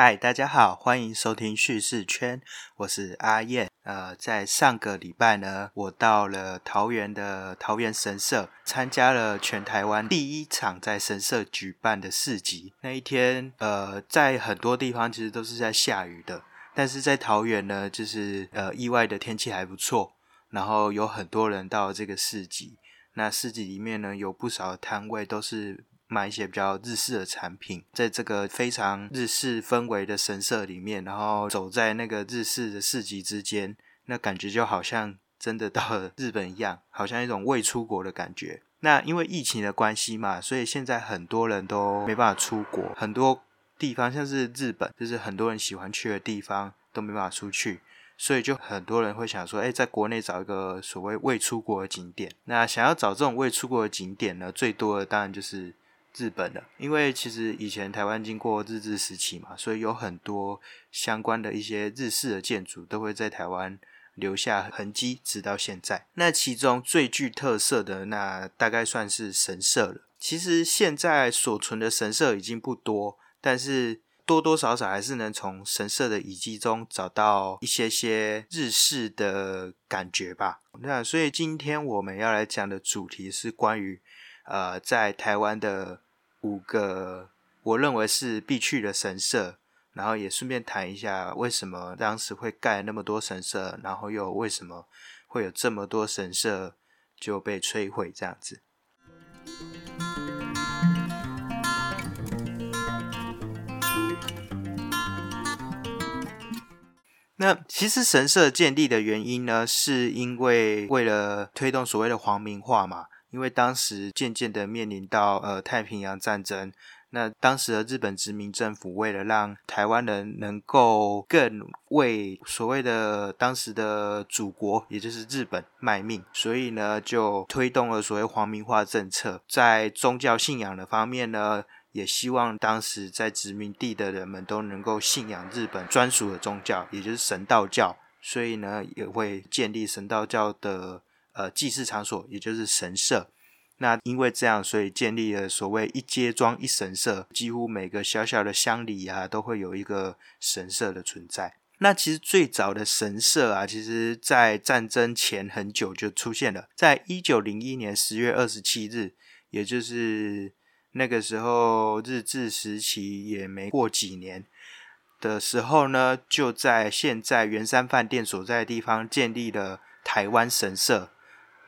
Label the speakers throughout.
Speaker 1: 嗨，大家好，欢迎收听叙事圈，我是阿燕。呃，在上个礼拜呢，我到了桃园的桃园神社，参加了全台湾第一场在神社举办的市集。那一天，呃，在很多地方其实都是在下雨的，但是在桃园呢，就是呃意外的天气还不错，然后有很多人到这个市集。那市集里面呢，有不少摊位都是买一些比较日式的产品，在这个非常日式氛围的神社里面，然后走在那个日式的市集之间，那感觉就好像真的到了日本一样，好像一种未出国的感觉。那因为疫情的关系嘛，所以现在很多人都没办法出国，很多地方像是日本，就是很多人喜欢去的地方都没办法出去。所以就很多人会想说，哎，在国内找一个所谓未出国的景点。那想要找这种未出国的景点呢，最多的当然就是日本了。因为其实以前台湾经过日治时期嘛，所以有很多相关的一些日式的建筑都会在台湾留下痕迹，直到现在。那其中最具特色的，那大概算是神社了。其实现在所存的神社已经不多，但是。多多少少还是能从神社的遗迹中找到一些些日式的感觉吧。那所以今天我们要来讲的主题是关于呃，在台湾的五个我认为是必去的神社，然后也顺便谈一下为什么当时会盖那么多神社，然后又为什么会有这么多神社就被摧毁这样子。那其实神社建立的原因呢，是因为为了推动所谓的皇民化嘛。因为当时渐渐的面临到呃太平洋战争，那当时的日本殖民政府为了让台湾人能够更为所谓的当时的祖国，也就是日本卖命，所以呢就推动了所谓皇民化政策。在宗教信仰的方面呢。也希望当时在殖民地的人们都能够信仰日本专属的宗教，也就是神道教。所以呢，也会建立神道教的呃祭祀场所，也就是神社。那因为这样，所以建立了所谓一街庄一神社，几乎每个小小的乡里啊，都会有一个神社的存在。那其实最早的神社啊，其实在战争前很久就出现了，在一九零一年十月二十七日，也就是。那个时候日治时期也没过几年的时候呢，就在现在圆山饭店所在的地方建立了台湾神社。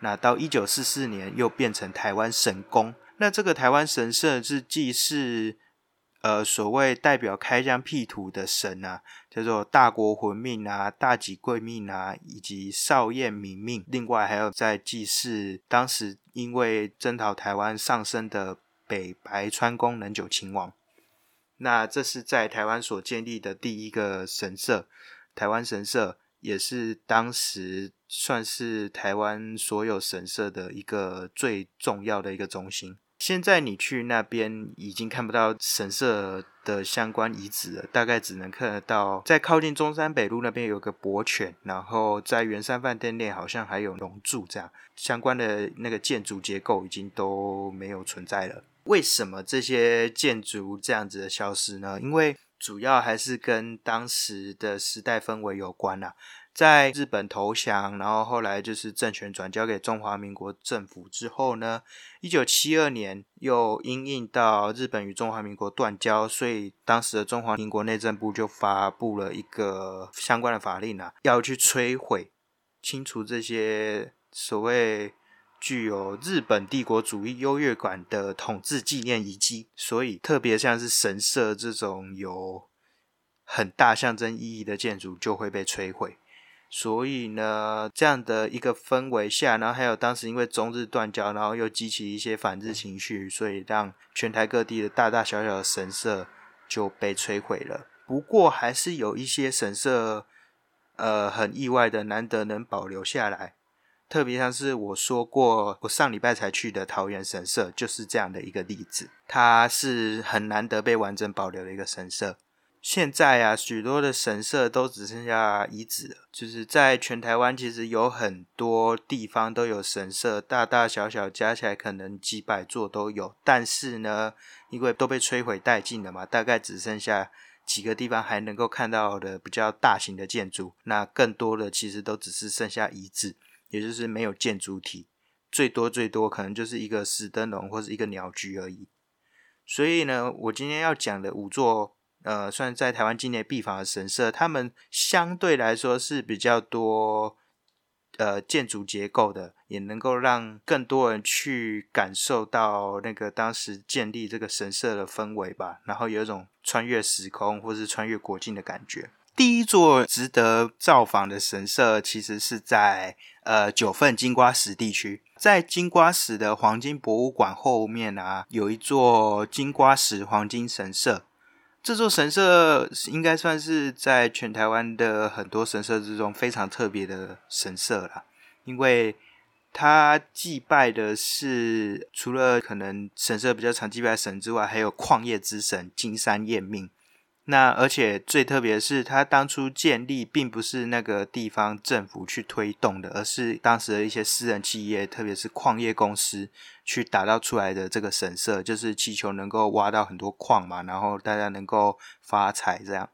Speaker 1: 那到一九四四年又变成台湾神宫。那这个台湾神社是既是呃所谓代表开疆辟土的神啊，叫做大国魂命啊、大吉贵命啊，以及少燕明命。另外还有在祭祀当时因为征讨台湾上升的。北白川宫能久亲王，那这是在台湾所建立的第一个神社，台湾神社也是当时算是台湾所有神社的一个最重要的一个中心。现在你去那边已经看不到神社的相关遗址了，大概只能看得到在靠近中山北路那边有个博犬，然后在圆山饭店内好像还有龙柱，这样相关的那个建筑结构已经都没有存在了。为什么这些建筑这样子的消失呢？因为主要还是跟当时的时代氛围有关啦。在日本投降，然后后来就是政权转交给中华民国政府之后呢，一九七二年又因应到日本与中华民国断交，所以当时的中华民国内政部就发布了一个相关的法令啊，要去摧毁、清除这些所谓具有日本帝国主义优越感的统治纪念遗迹。所以，特别像是神社这种有很大象征意义的建筑就会被摧毁。所以呢，这样的一个氛围下，然后还有当时因为中日断交，然后又激起一些反日情绪，所以让全台各地的大大小小的神社就被摧毁了。不过还是有一些神社，呃，很意外的难得能保留下来。特别像是我说过，我上礼拜才去的桃园神社，就是这样的一个例子。它是很难得被完整保留的一个神社。现在啊，许多的神社都只剩下遗址了。就是在全台湾，其实有很多地方都有神社，大大小小加起来可能几百座都有。但是呢，因为都被摧毁殆尽了嘛，大概只剩下几个地方还能够看到的比较大型的建筑，那更多的其实都只是剩下遗址，也就是没有建筑体，最多最多可能就是一个石灯笼或是一个鸟居而已。所以呢，我今天要讲的五座，呃，算在台湾境内必访的神社，他们相对来说是比较多。呃，建筑结构的也能够让更多人去感受到那个当时建立这个神社的氛围吧，然后有一种穿越时空或是穿越国境的感觉。第一座值得造访的神社，其实是在呃九份金瓜石地区，在金瓜石的黄金博物馆后面啊，有一座金瓜石黄金神社。这座神社应该算是在全台湾的很多神社之中非常特别的神社了，因为它祭拜的是除了可能神社比较常祭拜神之外，还有矿业之神金山验命。那而且最特别是，它当初建立并不是那个地方政府去推动的，而是当时的一些私人企业，特别是矿业公司去打造出来的这个神社，就是祈求能够挖到很多矿嘛，然后大家能够发财这样。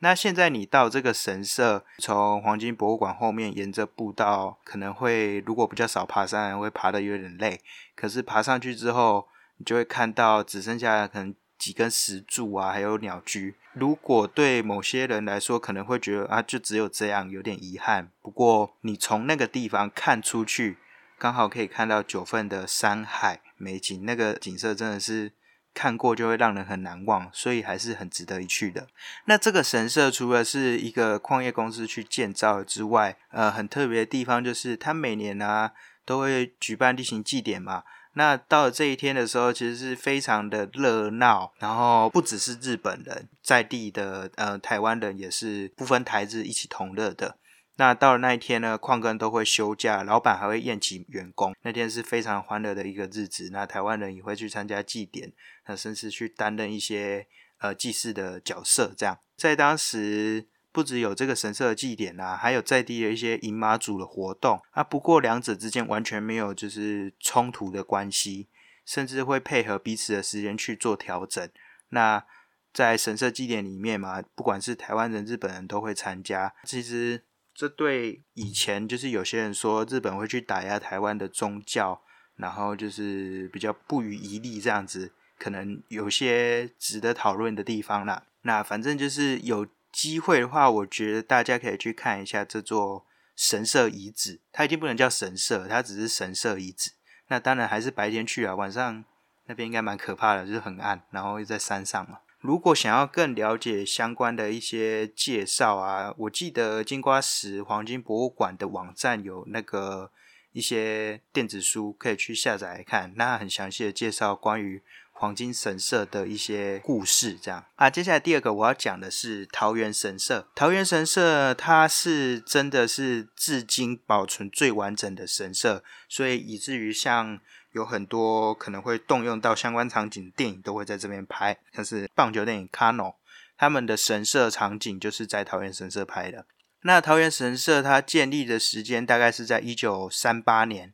Speaker 1: 那现在你到这个神社，从黄金博物馆后面沿着步道，可能会如果比较少爬山，会爬的有点累。可是爬上去之后，你就会看到只剩下可能。几根石柱啊，还有鸟居。如果对某些人来说，可能会觉得啊，就只有这样，有点遗憾。不过，你从那个地方看出去，刚好可以看到九份的山海美景，那个景色真的是看过就会让人很难忘，所以还是很值得一去的。那这个神社除了是一个矿业公司去建造之外，呃，很特别的地方就是它每年呢都会举办例行祭典嘛。那到了这一天的时候，其实是非常的热闹，然后不只是日本人在地的，呃，台湾人也是不分台日一起同乐的。那到了那一天呢，矿工都会休假，老板还会宴请员工，那天是非常欢乐的一个日子。那台湾人也会去参加祭典，那甚至去担任一些呃祭祀的角色，这样在当时。不只有这个神社的祭典啊，还有在地的一些饮马祖的活动啊。不过两者之间完全没有就是冲突的关系，甚至会配合彼此的时间去做调整。那在神社祭典里面嘛，不管是台湾人、日本人都会参加。其实这对以前就是有些人说日本会去打压台湾的宗教，然后就是比较不予一利这样子，可能有些值得讨论的地方啦。那反正就是有。机会的话，我觉得大家可以去看一下这座神社遗址。它已经不能叫神社，它只是神社遗址。那当然还是白天去啊，晚上那边应该蛮可怕的，就是很暗，然后又在山上嘛。如果想要更了解相关的一些介绍啊，我记得金瓜石黄金博物馆的网站有那个一些电子书可以去下载来看，那很详细的介绍关于。黄金神社的一些故事，这样啊。接下来第二个我要讲的是桃园神社。桃园神社它是真的是至今保存最完整的神社，所以以至于像有很多可能会动用到相关场景的电影都会在这边拍，像是棒球电影《KANO》，他们的神社场景就是在桃园神社拍的。那桃园神社它建立的时间大概是在一九三八年。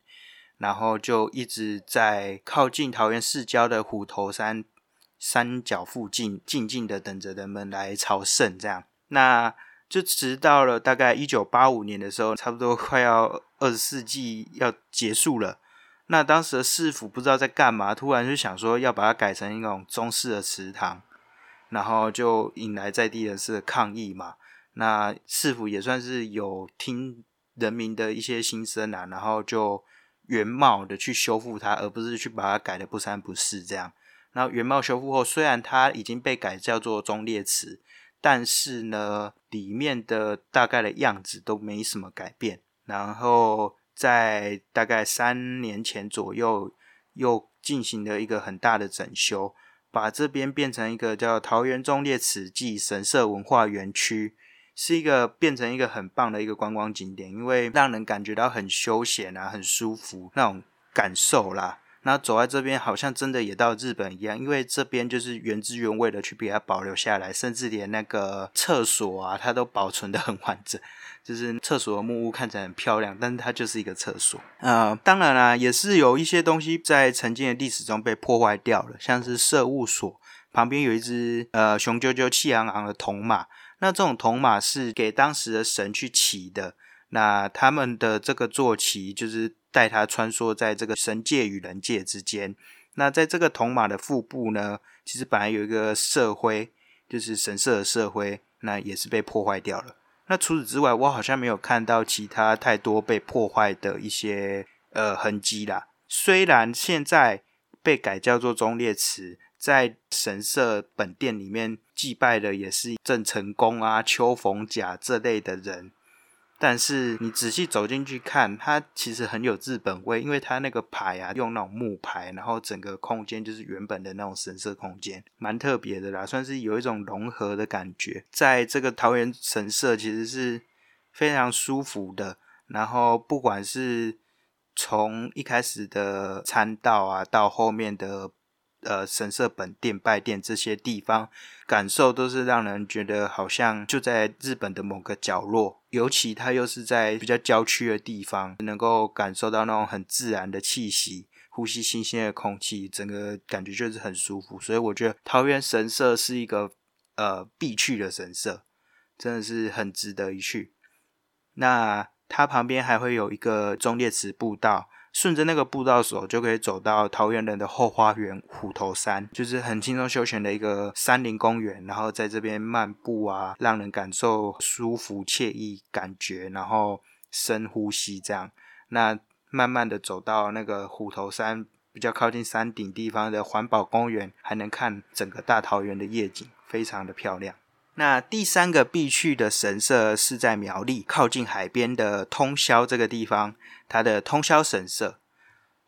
Speaker 1: 然后就一直在靠近桃园市郊的虎头山山脚附近静静的等着人们来朝圣，这样，那就直到了大概一九八五年的时候，差不多快要二十世纪要结束了。那当时的市府不知道在干嘛，突然就想说要把它改成一种中式的祠堂，然后就引来在地人士的抗议嘛。那市府也算是有听人民的一些心声啊，然后就。原貌的去修复它，而不是去把它改的不三不四这样。然后原貌修复后，虽然它已经被改叫做忠烈祠，但是呢，里面的大概的样子都没什么改变。然后在大概三年前左右，又进行了一个很大的整修，把这边变成一个叫桃园忠烈祠暨神社文化园区。是一个变成一个很棒的一个观光景点，因为让人感觉到很休闲啊，很舒服那种感受啦。那走在这边，好像真的也到日本一样，因为这边就是原汁原味的去把它保留下来，甚至连那个厕所啊，它都保存的很完整。就是厕所的木屋看起来很漂亮，但是它就是一个厕所。呃，当然啦，也是有一些东西在曾经的历史中被破坏掉了，像是社务所。旁边有一只呃雄赳赳、气昂昂的铜马。那这种铜马是给当时的神去骑的。那他们的这个坐骑就是带它穿梭在这个神界与人界之间。那在这个铜马的腹部呢，其实本来有一个社徽，就是神社的社徽，那也是被破坏掉了。那除此之外，我好像没有看到其他太多被破坏的一些呃痕迹啦。虽然现在被改叫做忠烈祠，在神社本殿里面祭拜的也是郑成功啊、邱逢甲这类的人。但是你仔细走进去看，它其实很有日本味，因为它那个牌啊，用那种木牌，然后整个空间就是原本的那种神社空间，蛮特别的啦，算是有一种融合的感觉。在这个桃园神社，其实是非常舒服的。然后不管是从一开始的参道啊，到后面的。呃，神社本殿、拜殿这些地方，感受都是让人觉得好像就在日本的某个角落。尤其它又是在比较郊区的地方，能够感受到那种很自然的气息，呼吸新鲜的空气，整个感觉就是很舒服。所以我觉得桃园神社是一个呃必去的神社，真的是很值得一去。那它旁边还会有一个忠烈祠步道。顺着那个步道走，就可以走到桃园人的后花园虎头山，就是很轻松休闲的一个山林公园。然后在这边漫步啊，让人感受舒服惬意感觉，然后深呼吸这样。那慢慢的走到那个虎头山比较靠近山顶地方的环保公园，还能看整个大桃园的夜景，非常的漂亮。那第三个必去的神社是在苗栗靠近海边的通霄这个地方，它的通霄神社。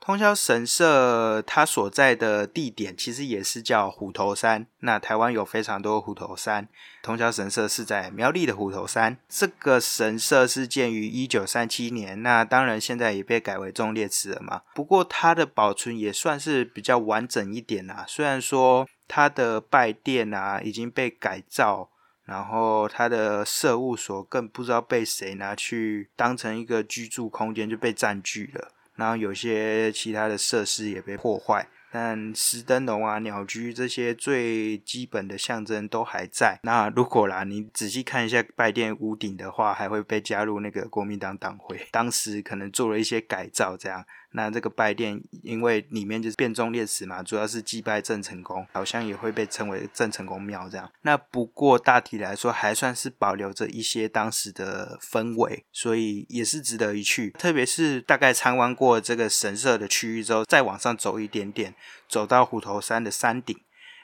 Speaker 1: 通霄神社它所在的地点其实也是叫虎头山。那台湾有非常多虎头山，通霄神社是在苗栗的虎头山。这个神社是建于一九三七年，那当然现在也被改为忠烈祠了嘛。不过它的保存也算是比较完整一点啦。虽然说它的拜殿啊已经被改造。然后它的社务所更不知道被谁拿去当成一个居住空间就被占据了，然后有些其他的设施也被破坏。但石灯笼啊、鸟居这些最基本的象征都还在。那如果啦，你仔细看一下拜殿屋顶的话，还会被加入那个国民党党徽，当时可能做了一些改造，这样。那这个拜殿，因为里面就是变忠烈祠嘛，主要是祭拜郑成功，好像也会被称为郑成功庙这样。那不过大体来说，还算是保留着一些当时的氛围，所以也是值得一去。特别是大概参观过这个神社的区域之后，再往上走一点点。走到虎头山的山顶，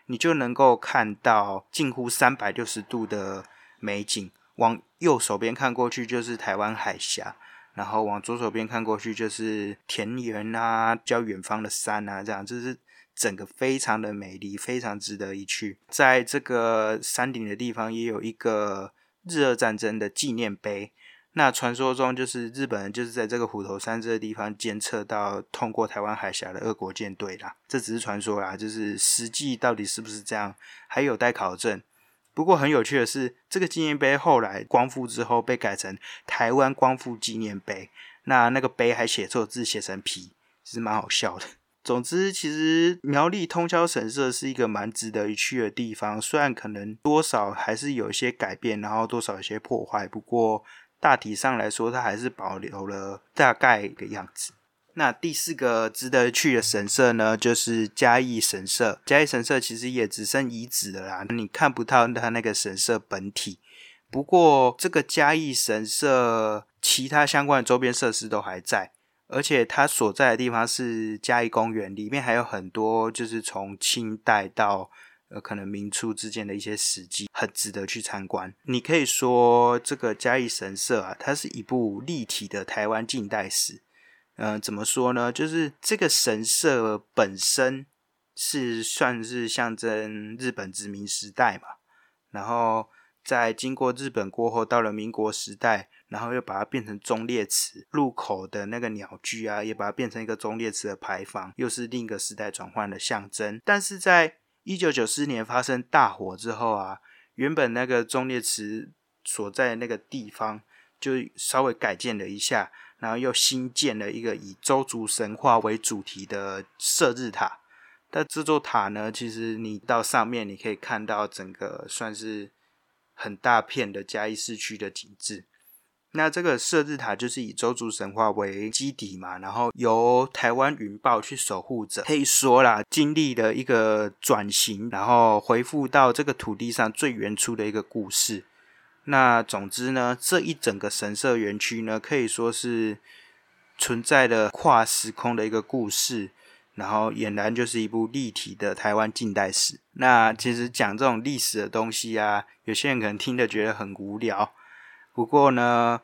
Speaker 1: 你就能够看到近乎三百六十度的美景。往右手边看过去就是台湾海峡，然后往左手边看过去就是田园啊，较远方的山啊，这样就是整个非常的美丽，非常值得一去。在这个山顶的地方也有一个日俄战争的纪念碑。那传说中就是日本人就是在这个虎头山这个地方监测到通过台湾海峡的俄国舰队啦，这只是传说啦，就是实际到底是不是这样还有待考证。不过很有趣的是，这个纪念碑后来光复之后被改成台湾光复纪念碑，那那个碑还写错字，写成皮，其实蛮好笑的。总之，其实苗栗通宵神社是一个蛮值得一去的地方，虽然可能多少还是有一些改变，然后多少有些破坏，不过。大体上来说，它还是保留了大概的样子。那第四个值得去的神社呢，就是嘉义神社。嘉义神社其实也只剩遗址了啦，你看不到它那个神社本体。不过，这个嘉义神社其他相关的周边设施都还在，而且它所在的地方是嘉义公园，里面还有很多就是从清代到。呃，可能明初之间的一些史迹很值得去参观。你可以说这个嘉义神社啊，它是一部立体的台湾近代史。嗯，怎么说呢？就是这个神社本身是算是象征日本殖民时代嘛，然后在经过日本过后，到了民国时代，然后又把它变成忠烈祠入口的那个鸟居啊，也把它变成一个忠烈祠的牌坊，又是另一个时代转换的象征。但是在一九九四年发生大火之后啊，原本那个忠烈祠所在那个地方就稍微改建了一下，然后又新建了一个以周族神话为主题的射日塔。但这座塔呢，其实你到上面，你可以看到整个算是很大片的嘉义市区的景致。那这个射日塔就是以周族神话为基底嘛，然后由台湾云豹去守护着，可以说啦，经历了一个转型，然后回复到这个土地上最原初的一个故事。那总之呢，这一整个神社园区呢，可以说是存在的跨时空的一个故事，然后俨然就是一部立体的台湾近代史。那其实讲这种历史的东西啊，有些人可能听得觉得很无聊。不过呢，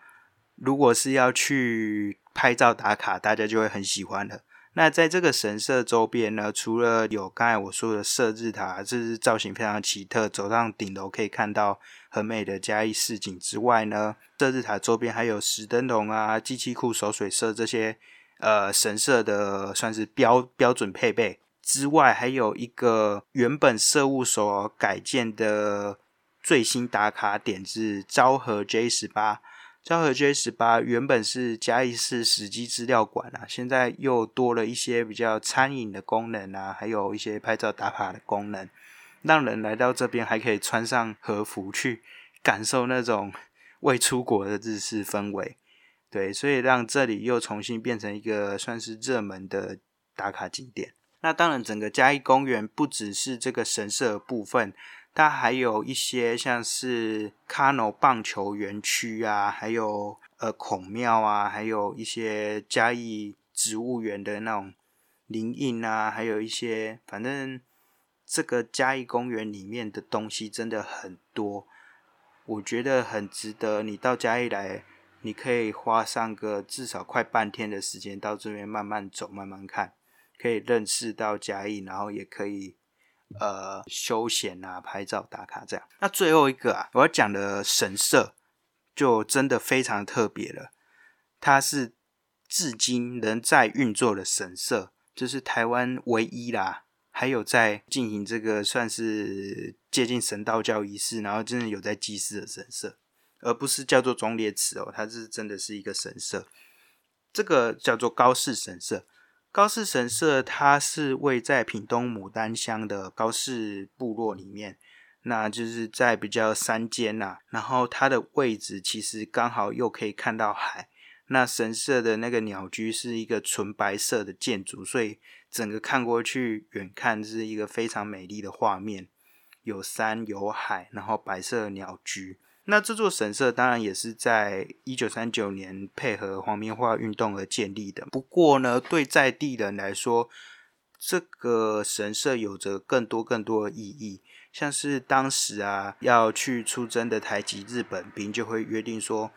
Speaker 1: 如果是要去拍照打卡，大家就会很喜欢的。那在这个神社周边呢，除了有刚才我说的设日塔，这是造型非常奇特，走上顶楼可以看到很美的嘉义市景之外呢，设日塔周边还有石灯笼啊、机器库、守水社这些呃神社的算是标标准配备之外，还有一个原本社务所改建的。最新打卡点是昭和 J 十八，昭和 J 十八原本是嘉义市史迹资料馆啊，现在又多了一些比较餐饮的功能啊，还有一些拍照打卡的功能，让人来到这边还可以穿上和服去感受那种未出国的日式氛围。对，所以让这里又重新变成一个算是热门的打卡景点。那当然，整个嘉义公园不只是这个神社部分。它还有一些像是 Cano 棒球园区啊，还有呃孔庙啊，还有一些嘉义植物园的那种林荫啊，还有一些反正这个嘉义公园里面的东西真的很多，我觉得很值得你到嘉义来，你可以花上个至少快半天的时间到这边慢慢走、慢慢看，可以认识到嘉义，然后也可以。呃，休闲啊，拍照打卡这样。那最后一个啊，我要讲的神社就真的非常特别了。它是至今仍在运作的神社，就是台湾唯一啦，还有在进行这个算是接近神道教仪式，然后真的有在祭祀的神社，而不是叫做忠烈祠哦，它是真的是一个神社。这个叫做高氏神社。高氏神社，它是位在屏东牡丹乡的高氏部落里面，那就是在比较山间呐。然后它的位置其实刚好又可以看到海。那神社的那个鸟居是一个纯白色的建筑，所以整个看过去远看是一个非常美丽的画面，有山有海，然后白色的鸟居。那这座神社当然也是在一九三九年配合皇民化运动而建立的。不过呢，对在地人来说，这个神社有着更多更多的意义。像是当时啊要去出征的台籍日本兵就会约定说：“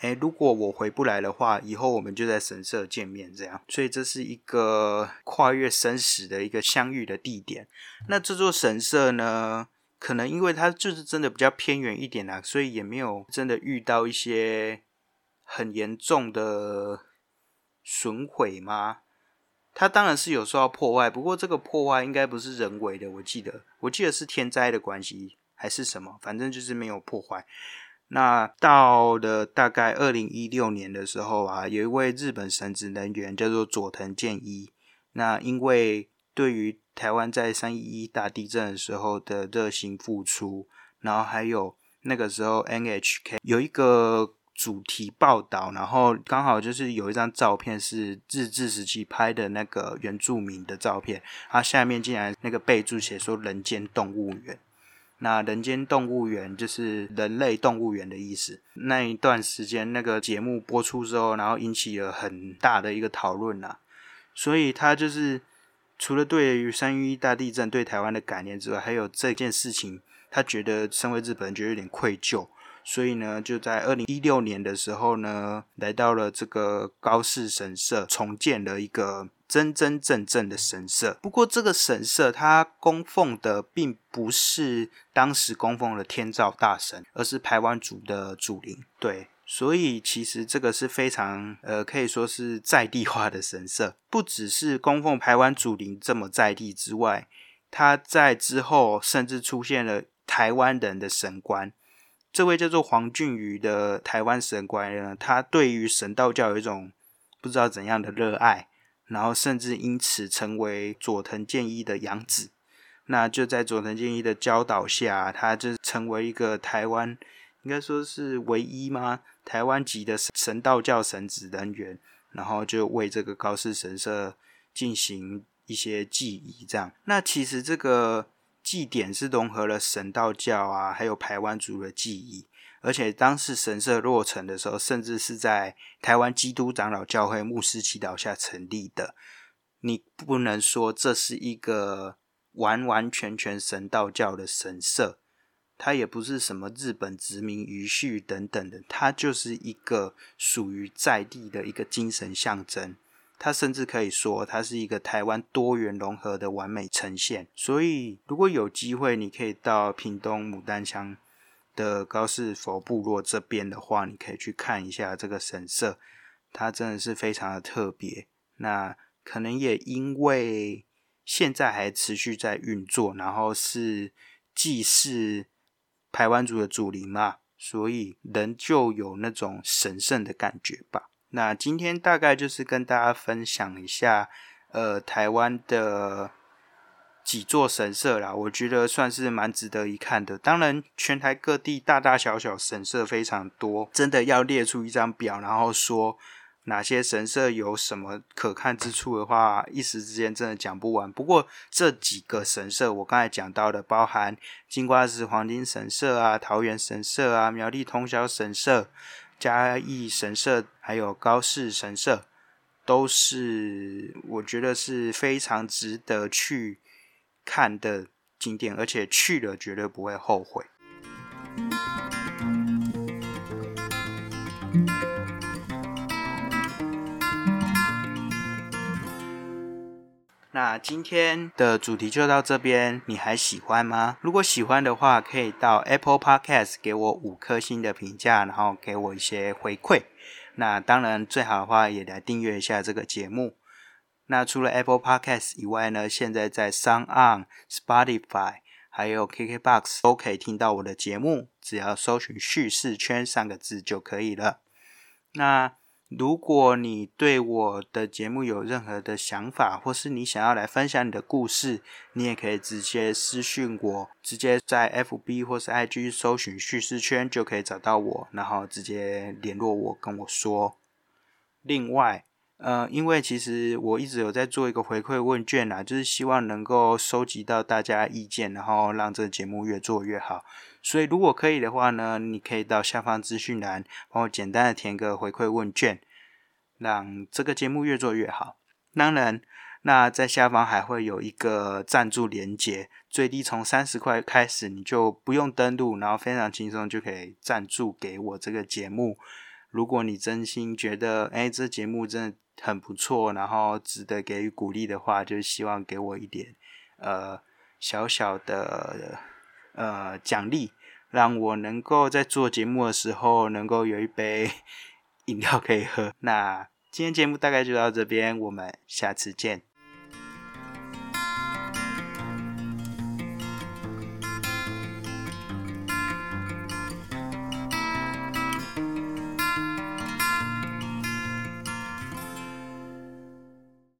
Speaker 1: 哎，如果我回不来的话，以后我们就在神社见面。”这样，所以这是一个跨越生死的一个相遇的地点。那这座神社呢？可能因为它就是真的比较偏远一点啦，所以也没有真的遇到一些很严重的损毁吗？它当然是有受到破坏，不过这个破坏应该不是人为的，我记得，我记得是天灾的关系还是什么，反正就是没有破坏。那到了大概二零一六年的时候啊，有一位日本神职人员叫做佐藤健一，那因为对于台湾在三一一大地震的时候的热心付出，然后还有那个时候 NHK 有一个主题报道，然后刚好就是有一张照片是日治时期拍的那个原住民的照片，它下面竟然那个备注写说“人间动物园”，那“人间动物园”就是人类动物园的意思。那一段时间那个节目播出之后，然后引起了很大的一个讨论呐，所以他就是。除了对于三一大地震对台湾的感念之外，还有这件事情，他觉得身为日本人觉得有点愧疚，所以呢，就在二零一六年的时候呢，来到了这个高氏神社，重建了一个真真正正的神社。不过，这个神社它供奉的并不是当时供奉的天照大神，而是台湾族的祖灵。对。所以其实这个是非常呃，可以说是在地化的神社，不只是供奉台湾祖灵这么在地之外，他在之后甚至出现了台湾人的神官。这位叫做黄俊宇的台湾神官呢，他对于神道教有一种不知道怎样的热爱，然后甚至因此成为佐藤健一的养子。那就在佐藤健一的教导下，他就成为一个台湾应该说是唯一吗？台湾籍的神道教神职人员，然后就为这个高士神社进行一些祭仪。这样，那其实这个祭典是融合了神道教啊，还有台湾族的记忆。而且当时神社落成的时候，甚至是在台湾基督长老教会牧师祈祷下成立的。你不能说这是一个完完全全神道教的神社，它也不是什么日本殖民余绪等等的，它就是一个属于在地的一个精神象征。它甚至可以说，它是一个台湾多元融合的完美呈现。所以，如果有机会，你可以到屏东牡丹乡。的高士佛部落这边的话，你可以去看一下这个神社，它真的是非常的特别。那可能也因为现在还持续在运作，然后是祭祀台湾族的祖灵嘛，所以人就有那种神圣的感觉吧。那今天大概就是跟大家分享一下，呃，台湾的。几座神社啦，我觉得算是蛮值得一看的。当然，全台各地大大小小神社非常多，真的要列出一张表，然后说哪些神社有什么可看之处的话，一时之间真的讲不完。不过这几个神社，我刚才讲到的，包含金瓜石黄金神社啊、桃园神社啊、苗栗通霄神社、嘉义神社，还有高士神社，都是我觉得是非常值得去。看的景点，而且去了绝对不会后悔。那今天的主题就到这边，你还喜欢吗？如果喜欢的话，可以到 Apple Podcast 给我五颗星的评价，然后给我一些回馈。那当然最好的话，也来订阅一下这个节目。那除了 Apple Podcast 以外呢，现在在 Sound On、Spotify 还有 KKBox 都可以听到我的节目，只要搜寻“叙事圈”三个字就可以了。那如果你对我的节目有任何的想法，或是你想要来分享你的故事，你也可以直接私讯我，直接在 FB 或是 IG 搜寻“叙事圈”就可以找到我，然后直接联络我跟我说。另外，呃，因为其实我一直有在做一个回馈问卷啊，就是希望能够收集到大家意见，然后让这个节目越做越好。所以如果可以的话呢，你可以到下方资讯栏帮我简单的填个回馈问卷，让这个节目越做越好。当然，那在下方还会有一个赞助连接，最低从三十块开始，你就不用登录，然后非常轻松就可以赞助给我这个节目。如果你真心觉得，哎，这节目真的很不错，然后值得给予鼓励的话，就希望给我一点呃小小的呃奖励，让我能够在做节目的时候能够有一杯饮料可以喝。那今天节目大概就到这边，我们下次见。